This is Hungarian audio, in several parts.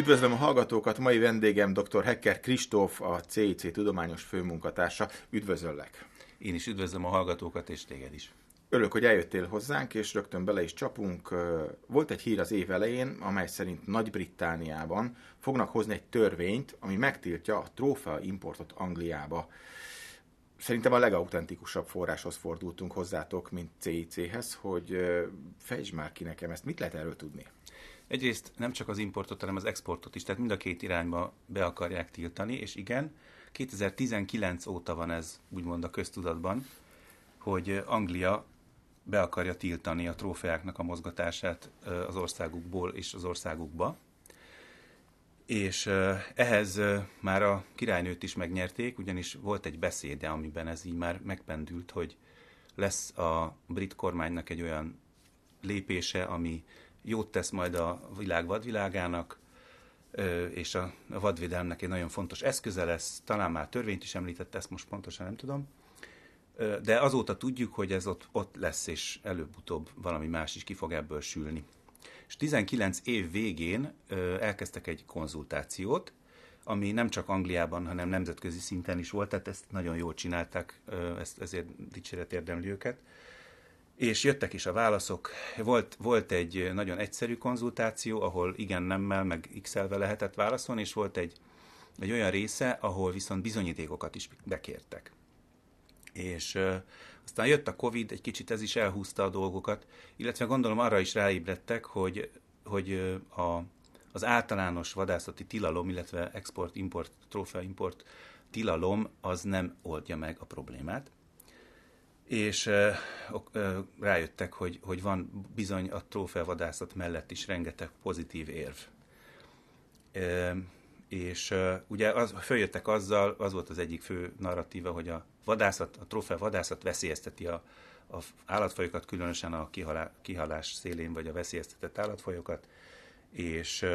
Üdvözlöm a hallgatókat, mai vendégem dr. Hecker Kristóf, a CIC tudományos főmunkatársa. Üdvözöllek! Én is üdvözlöm a hallgatókat, és téged is. Örülök, hogy eljöttél hozzánk, és rögtön bele is csapunk. Volt egy hír az év elején, amely szerint Nagy-Britániában fognak hozni egy törvényt, ami megtiltja a trófea importot Angliába. Szerintem a legautentikusabb forráshoz fordultunk hozzátok, mint CIC-hez, hogy fejtsd már ki nekem ezt. Mit lehet erről tudni? Egyrészt nem csak az importot, hanem az exportot is, tehát mind a két irányba be akarják tiltani, és igen, 2019 óta van ez úgymond a köztudatban, hogy Anglia be akarja tiltani a trófeáknak a mozgatását az országukból és az országukba. És ehhez már a királynőt is megnyerték, ugyanis volt egy beszéde, amiben ez így már megpendült, hogy lesz a brit kormánynak egy olyan lépése, ami jót tesz majd a világ vadvilágának, és a vadvédelmnek egy nagyon fontos eszköze lesz, talán már törvényt is említette, ezt most pontosan nem tudom, de azóta tudjuk, hogy ez ott, ott lesz, és előbb-utóbb valami más is ki fog ebből sülni. És 19 év végén elkezdtek egy konzultációt, ami nem csak Angliában, hanem nemzetközi szinten is volt, tehát ezt nagyon jól csinálták, ezt, ezért dicséret érdemli őket. És jöttek is a válaszok. Volt, volt egy nagyon egyszerű konzultáció, ahol igen, nemmel, meg x lehetett válaszolni, és volt egy, egy olyan része, ahol viszont bizonyítékokat is bekértek. És uh, aztán jött a Covid, egy kicsit ez is elhúzta a dolgokat, illetve gondolom arra is ráébredtek, hogy, hogy a, az általános vadászati tilalom, illetve export-import, trófea-import tilalom az nem oldja meg a problémát és rájöttek, hogy, hogy van bizony a trófeavadászat mellett is rengeteg pozitív érv. És ugye az, följöttek azzal, az volt az egyik fő narratíva, hogy a vadászat, a trófea vadászat veszélyezteti a, a állatfajokat, különösen a kihalá, kihalás szélén, vagy a veszélyeztetett állatfajokat, és,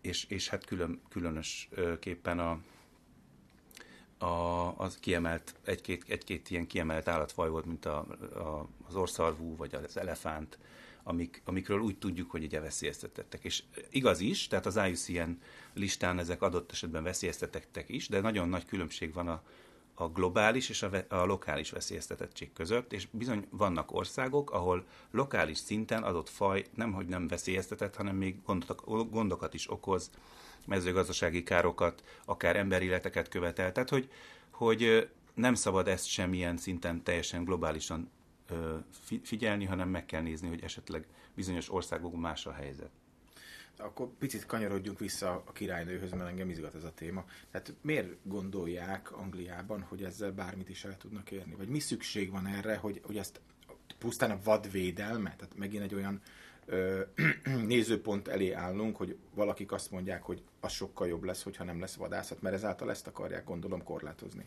és, és hát külön, különösképpen a, a, az kiemelt, egy-két, egy-két ilyen kiemelt állatfaj volt, mint a, a, az orszarvú, vagy az elefánt, amik, amikről úgy tudjuk, hogy ugye veszélyeztetettek. És igaz is, tehát az IUCN listán ezek adott esetben veszélyeztetettek is, de nagyon nagy különbség van a, a globális és a, a lokális veszélyeztetettség között, és bizony vannak országok, ahol lokális szinten adott faj nemhogy nem veszélyeztetett, hanem még gondokat, gondokat is okoz, mezőgazdasági károkat, akár emberéleteket követel. Tehát, hogy, hogy nem szabad ezt semmilyen szinten teljesen globálisan figyelni, hanem meg kell nézni, hogy esetleg bizonyos országokban más a helyzet. Akkor picit kanyarodjunk vissza a királynőhöz, mert engem izgat ez a téma. Tehát miért gondolják Angliában, hogy ezzel bármit is el tudnak érni? Vagy mi szükség van erre, hogy, hogy ezt pusztán a vadvédelme, tehát megint egy olyan nézőpont elé állnunk, hogy valakik azt mondják, hogy az sokkal jobb lesz, hogyha nem lesz vadászat, mert ezáltal ezt akarják gondolom korlátozni.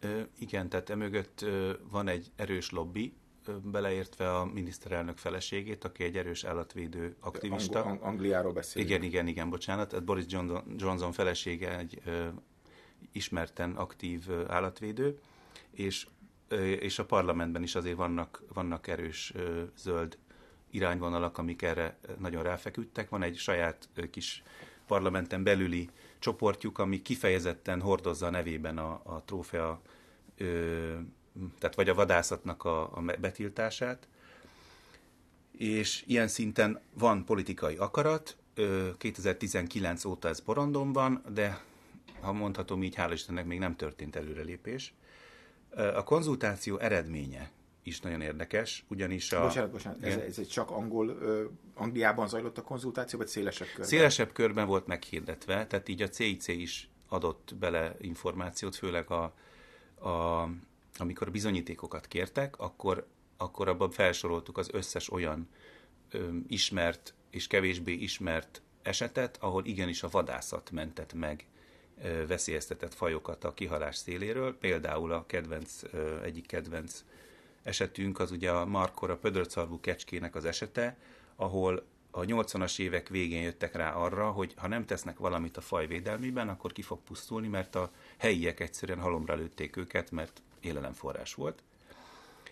Ö, igen, tehát emögött ö, van egy erős lobby, beleértve a miniszterelnök feleségét, aki egy erős állatvédő aktivista. Ang- Angliáról beszélünk. Igen, igen, igen, bocsánat. Tehát Boris Johnson, Johnson felesége egy ö, ismerten aktív ö, állatvédő, és, ö, és a parlamentben is azért vannak, vannak erős ö, zöld irányvonalak, amik erre nagyon ráfeküdtek. Van egy saját ö, kis parlamenten belüli csoportjuk, ami kifejezetten hordozza a nevében a, a trófea ö, tehát vagy a vadászatnak a, a betiltását, és ilyen szinten van politikai akarat, 2019 óta ez porondon van, de ha mondhatom így, hála Istennek még nem történt előrelépés. A konzultáció eredménye is nagyon érdekes, ugyanis a... Bocsánat, bocsánat, ez, ez egy csak angol, uh, Angliában zajlott a konzultáció, vagy szélesebb körben? Szélesebb körben volt meghirdetve, tehát így a CIC is adott bele információt, főleg a, a amikor bizonyítékokat kértek, akkor, akkor abban felsoroltuk az összes olyan ö, ismert és kevésbé ismert esetet, ahol igenis a vadászat mentett meg ö, veszélyeztetett fajokat a kihalás széléről. Például a kedvenc, ö, egyik kedvenc esetünk az ugye a Markor, a pödörcarvú kecskének az esete, ahol a 80-as évek végén jöttek rá arra, hogy ha nem tesznek valamit a faj védelmében, akkor ki fog pusztulni, mert a helyiek egyszerűen halomra lőtték őket, mert élelemforrás volt.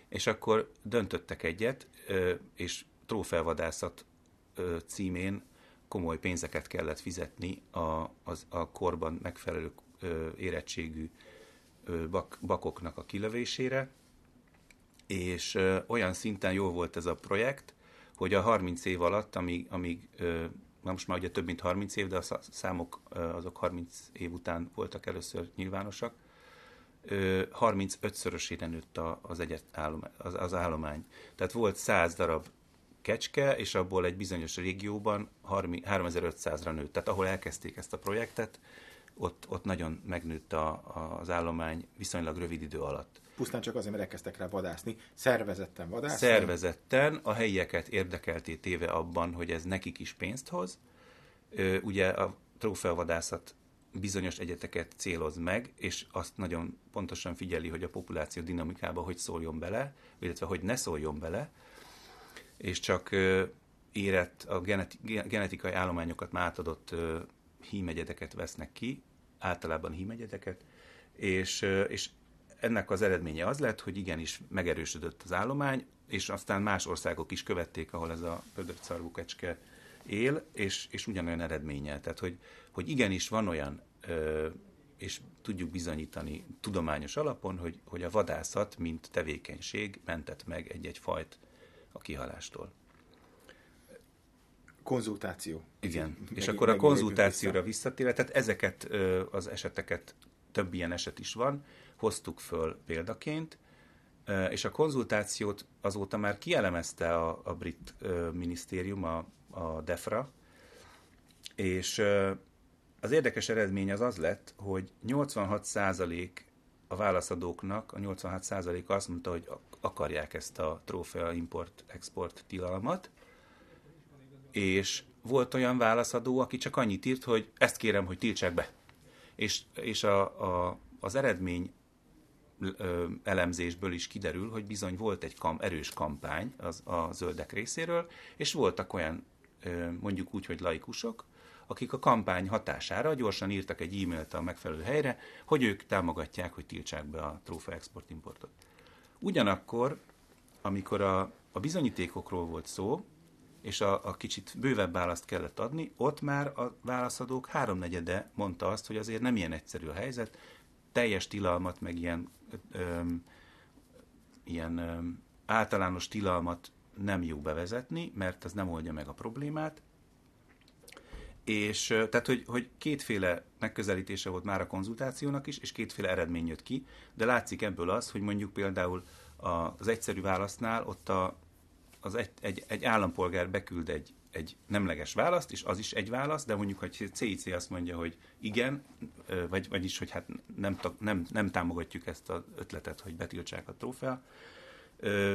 És akkor döntöttek egyet, és trófeavadászat címén komoly pénzeket kellett fizetni a, az, a korban megfelelő érettségű bak, bakoknak a kilövésére, és ö, olyan szinten jó volt ez a projekt, hogy a 30 év alatt, amíg, amíg ö, most már ugye több mint 30 év, de a számok azok 30 év után voltak először nyilvánosak, 35-szörösére nőtt az, egyet állomány, az, az állomány. Tehát volt 100 darab kecske, és abból egy bizonyos régióban 3500-ra nőtt. Tehát ahol elkezdték ezt a projektet, ott, ott nagyon megnőtt a, a, az állomány viszonylag rövid idő alatt. Pusztán csak azért, mert elkezdtek rá vadászni, szervezetten vadászni? Szervezetten, a helyieket érdekelté téve abban, hogy ez nekik is pénzt hoz. Ugye a trófeavadászat bizonyos egyeteket céloz meg, és azt nagyon pontosan figyeli, hogy a populáció dinamikába hogy szóljon bele, illetve hogy ne szóljon bele, és csak érett a genetikai állományokat már átadott hímegyedeket vesznek ki, általában hímegyedeket, és, és ennek az eredménye az lett, hogy igenis megerősödött az állomány, és aztán más országok is követték, ahol ez a pödört kecske él, és, és ugyanolyan eredménnyel. Tehát, hogy, hogy igenis van olyan, és tudjuk bizonyítani tudományos alapon, hogy, hogy a vadászat, mint tevékenység mentett meg egy-egy fajt a kihalástól. Konzultáció. Igen, meg, és akkor a konzultációra visszatérve, tehát ezeket az eseteket, több ilyen eset is van, hoztuk föl példaként, és a konzultációt azóta már kielemezte a, a brit minisztérium, a, a DEFRA, és az érdekes eredmény az az lett, hogy 86% a válaszadóknak, a 86% azt mondta, hogy akarják ezt a trófea import-export tilalmat, és volt olyan válaszadó, aki csak annyit írt, hogy ezt kérem, hogy tiltsák be. És, és a, a, az eredmény elemzésből is kiderül, hogy bizony volt egy kam, erős kampány az, a zöldek részéről, és voltak olyan mondjuk úgy, hogy laikusok, akik a kampány hatására gyorsan írtak egy e-mailt a megfelelő helyre, hogy ők támogatják, hogy tiltsák be a trófa export-importot. Ugyanakkor, amikor a, a bizonyítékokról volt szó, és a, a kicsit bővebb választ kellett adni, ott már a válaszadók háromnegyede mondta azt, hogy azért nem ilyen egyszerű a helyzet, teljes tilalmat, meg ilyen, öm, ilyen öm, általános tilalmat nem jó bevezetni, mert az nem oldja meg a problémát. És tehát, hogy, hogy kétféle megközelítése volt már a konzultációnak is, és kétféle eredmény jött ki, de látszik ebből az, hogy mondjuk például az egyszerű válasznál ott a, az egy, egy, egy állampolgár beküld egy, egy nemleges választ, és az is egy válasz, de mondjuk, hogy CIC azt mondja, hogy igen, vagy, vagyis, hogy hát nem, nem, nem támogatjuk ezt az ötletet, hogy betiltsák a trófea,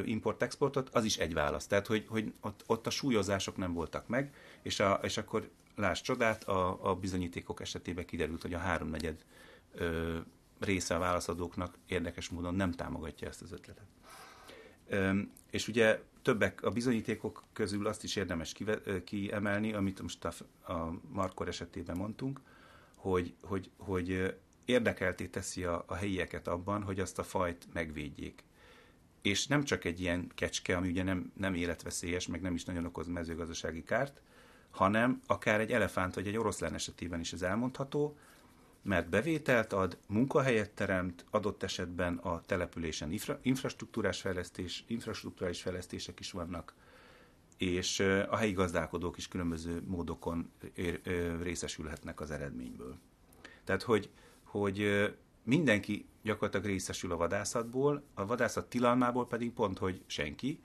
import-exportot, az is egy válasz. Tehát, hogy, hogy ott, ott a súlyozások nem voltak meg, és, a, és akkor láss csodát, a, a bizonyítékok esetében kiderült, hogy a háromnegyed ö, része a válaszadóknak érdekes módon nem támogatja ezt az ötletet. És ugye többek a bizonyítékok közül azt is érdemes kiemelni, amit most a, a Markor esetében mondtunk, hogy, hogy, hogy érdekelté teszi a, a helyieket abban, hogy azt a fajt megvédjék. És nem csak egy ilyen kecske, ami ugye nem, nem életveszélyes, meg nem is nagyon okoz mezőgazdasági kárt, hanem akár egy elefánt vagy egy oroszlán esetében is ez elmondható, mert bevételt ad, munkahelyet teremt, adott esetben a településen infra, infrastruktúrás fejlesztés, infrastruktúrális fejlesztések is vannak, és a helyi gazdálkodók is különböző módokon ér, részesülhetnek az eredményből. Tehát, hogy, hogy mindenki gyakorlatilag részesül a vadászatból, a vadászat tilalmából pedig pont, hogy senki,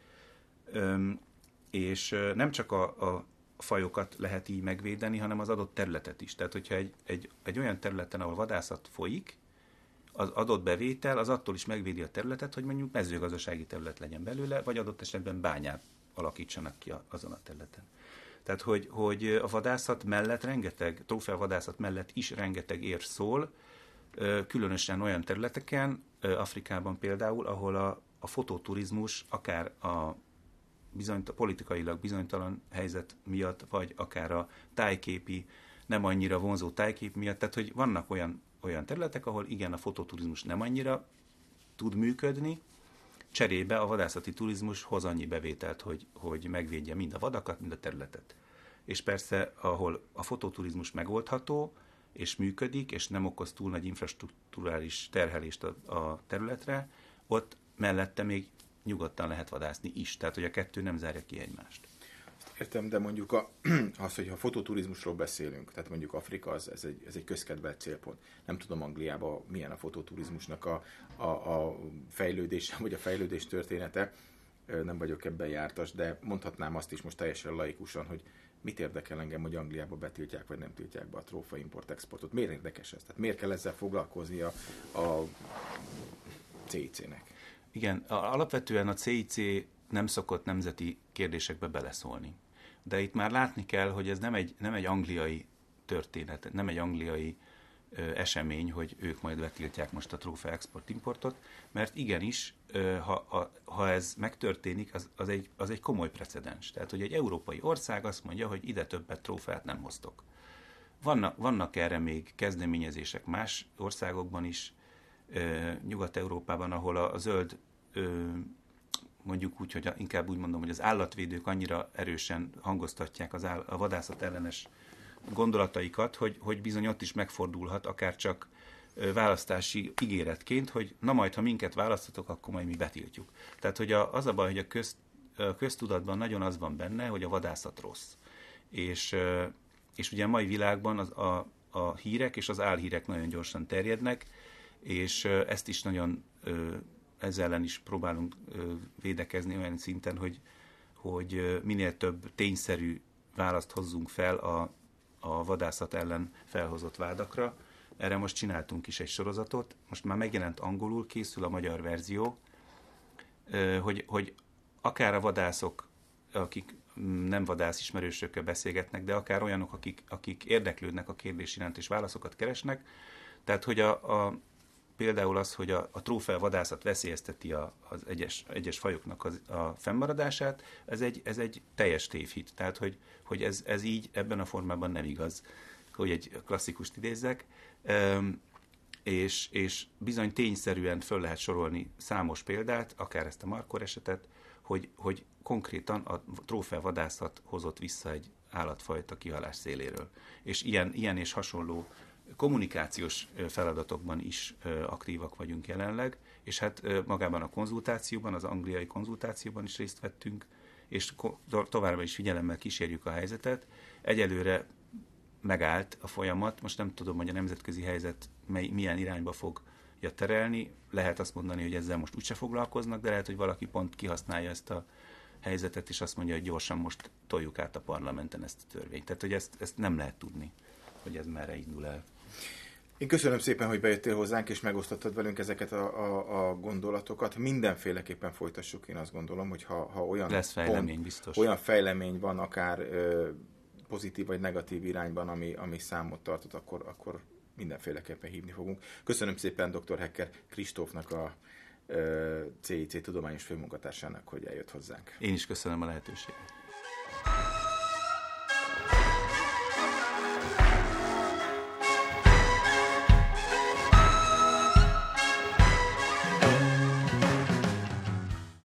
és nem csak a, a fajokat lehet így megvédeni, hanem az adott területet is. Tehát, hogyha egy, egy, egy olyan területen, ahol vadászat folyik, az adott bevétel az attól is megvédi a területet, hogy mondjuk mezőgazdasági terület legyen belőle, vagy adott esetben bányát alakítsanak ki azon a területen. Tehát, hogy, hogy a vadászat mellett rengeteg, vadászat mellett is rengeteg ér szól, különösen olyan területeken, Afrikában például, ahol a, a fototurizmus akár a bizonyt, a politikailag bizonytalan helyzet miatt, vagy akár a tájképi, nem annyira vonzó tájkép miatt, tehát hogy vannak olyan, olyan területek, ahol igen, a fototurizmus nem annyira tud működni, cserébe a vadászati turizmus hoz annyi bevételt, hogy, hogy megvédje mind a vadakat, mind a területet. és persze, ahol a fototurizmus megoldható, és működik, és nem okoz túl nagy infrastruktúrális terhelést a, a területre, ott mellette még nyugodtan lehet vadászni is. Tehát, hogy a kettő nem zárja ki egymást. Értem, de mondjuk a, az, hogy ha fototurizmusról beszélünk, tehát mondjuk Afrika, az, ez, egy, ez egy közkedvelt célpont. Nem tudom Angliában milyen a fototurizmusnak a, a, a fejlődése, vagy a fejlődés története. Nem vagyok ebben jártas, de mondhatnám azt is most teljesen laikusan, hogy mit érdekel engem, hogy Angliába betiltják, vagy nem tiltják be a trófa import-exportot. Miért érdekes ez? Tehát miért kell ezzel foglalkozni a, a CIC-nek? Igen, alapvetően a CIC nem szokott nemzeti kérdésekbe beleszólni. De itt már látni kell, hogy ez nem egy, nem egy angliai történet, nem egy angliai ö, esemény, hogy ők majd betiltják most a trófea export-importot, mert igenis, ö, ha, a, ha ez megtörténik, az, az, egy, az egy komoly precedens. Tehát, hogy egy európai ország azt mondja, hogy ide többet trófeát nem hoztok. Vannak, vannak erre még kezdeményezések más országokban is, Nyugat-Európában, ahol a, zöld mondjuk úgy, hogy inkább úgy mondom, hogy az állatvédők annyira erősen hangoztatják az áll, a vadászat ellenes gondolataikat, hogy, hogy bizony ott is megfordulhat, akár csak választási ígéretként, hogy na majd, ha minket választatok, akkor majd mi betiltjuk. Tehát, hogy a, az a baj, hogy a, köz, a köztudatban nagyon az van benne, hogy a vadászat rossz. És, és ugye a mai világban az, a, a hírek és az álhírek nagyon gyorsan terjednek, és ezt is nagyon ezzel ellen is próbálunk védekezni olyan szinten, hogy, hogy minél több tényszerű választ hozzunk fel a, a vadászat ellen felhozott vádakra. Erre most csináltunk is egy sorozatot, most már megjelent angolul, készül a magyar verzió, hogy, hogy akár a vadászok, akik nem vadász ismerősökkel beszélgetnek, de akár olyanok, akik, akik érdeklődnek a kérdés iránt és válaszokat keresnek, tehát hogy a, a, például az, hogy a, a trófeavadászat veszélyezteti a, az egyes, egyes fajoknak az, a fennmaradását, ez egy, ez egy teljes tévhit. Tehát, hogy, hogy ez, ez így ebben a formában nem igaz, hogy egy klasszikust idézzek. Um, és, és bizony tényszerűen föl lehet sorolni számos példát, akár ezt a Markor esetet, hogy, hogy konkrétan a trófeavadászat hozott vissza egy állatfajta kihalás széléről. És ilyen, ilyen és hasonló kommunikációs feladatokban is aktívak vagyunk jelenleg, és hát magában a konzultációban, az angliai konzultációban is részt vettünk, és továbbra is figyelemmel kísérjük a helyzetet. Egyelőre megállt a folyamat, most nem tudom, hogy a nemzetközi helyzet mely, milyen irányba fog ja, terelni. Lehet azt mondani, hogy ezzel most úgyse foglalkoznak, de lehet, hogy valaki pont kihasználja ezt a helyzetet, és azt mondja, hogy gyorsan most toljuk át a parlamenten ezt a törvényt. Tehát, hogy ezt, ezt nem lehet tudni, hogy ez merre indul el. Én köszönöm szépen, hogy bejöttél hozzánk, és megosztottad velünk ezeket a, a, a gondolatokat. Mindenféleképpen folytassuk, én azt gondolom, hogy ha, ha olyan, Lesz fejlemény, pont, biztos. olyan fejlemény van, akár ö, pozitív vagy negatív irányban, ami, ami számot tartott, akkor, akkor mindenféleképpen hívni fogunk. Köszönöm szépen dr. Hecker Kristófnak a CIC tudományos főmunkatársának, hogy eljött hozzánk. Én is köszönöm a lehetőséget.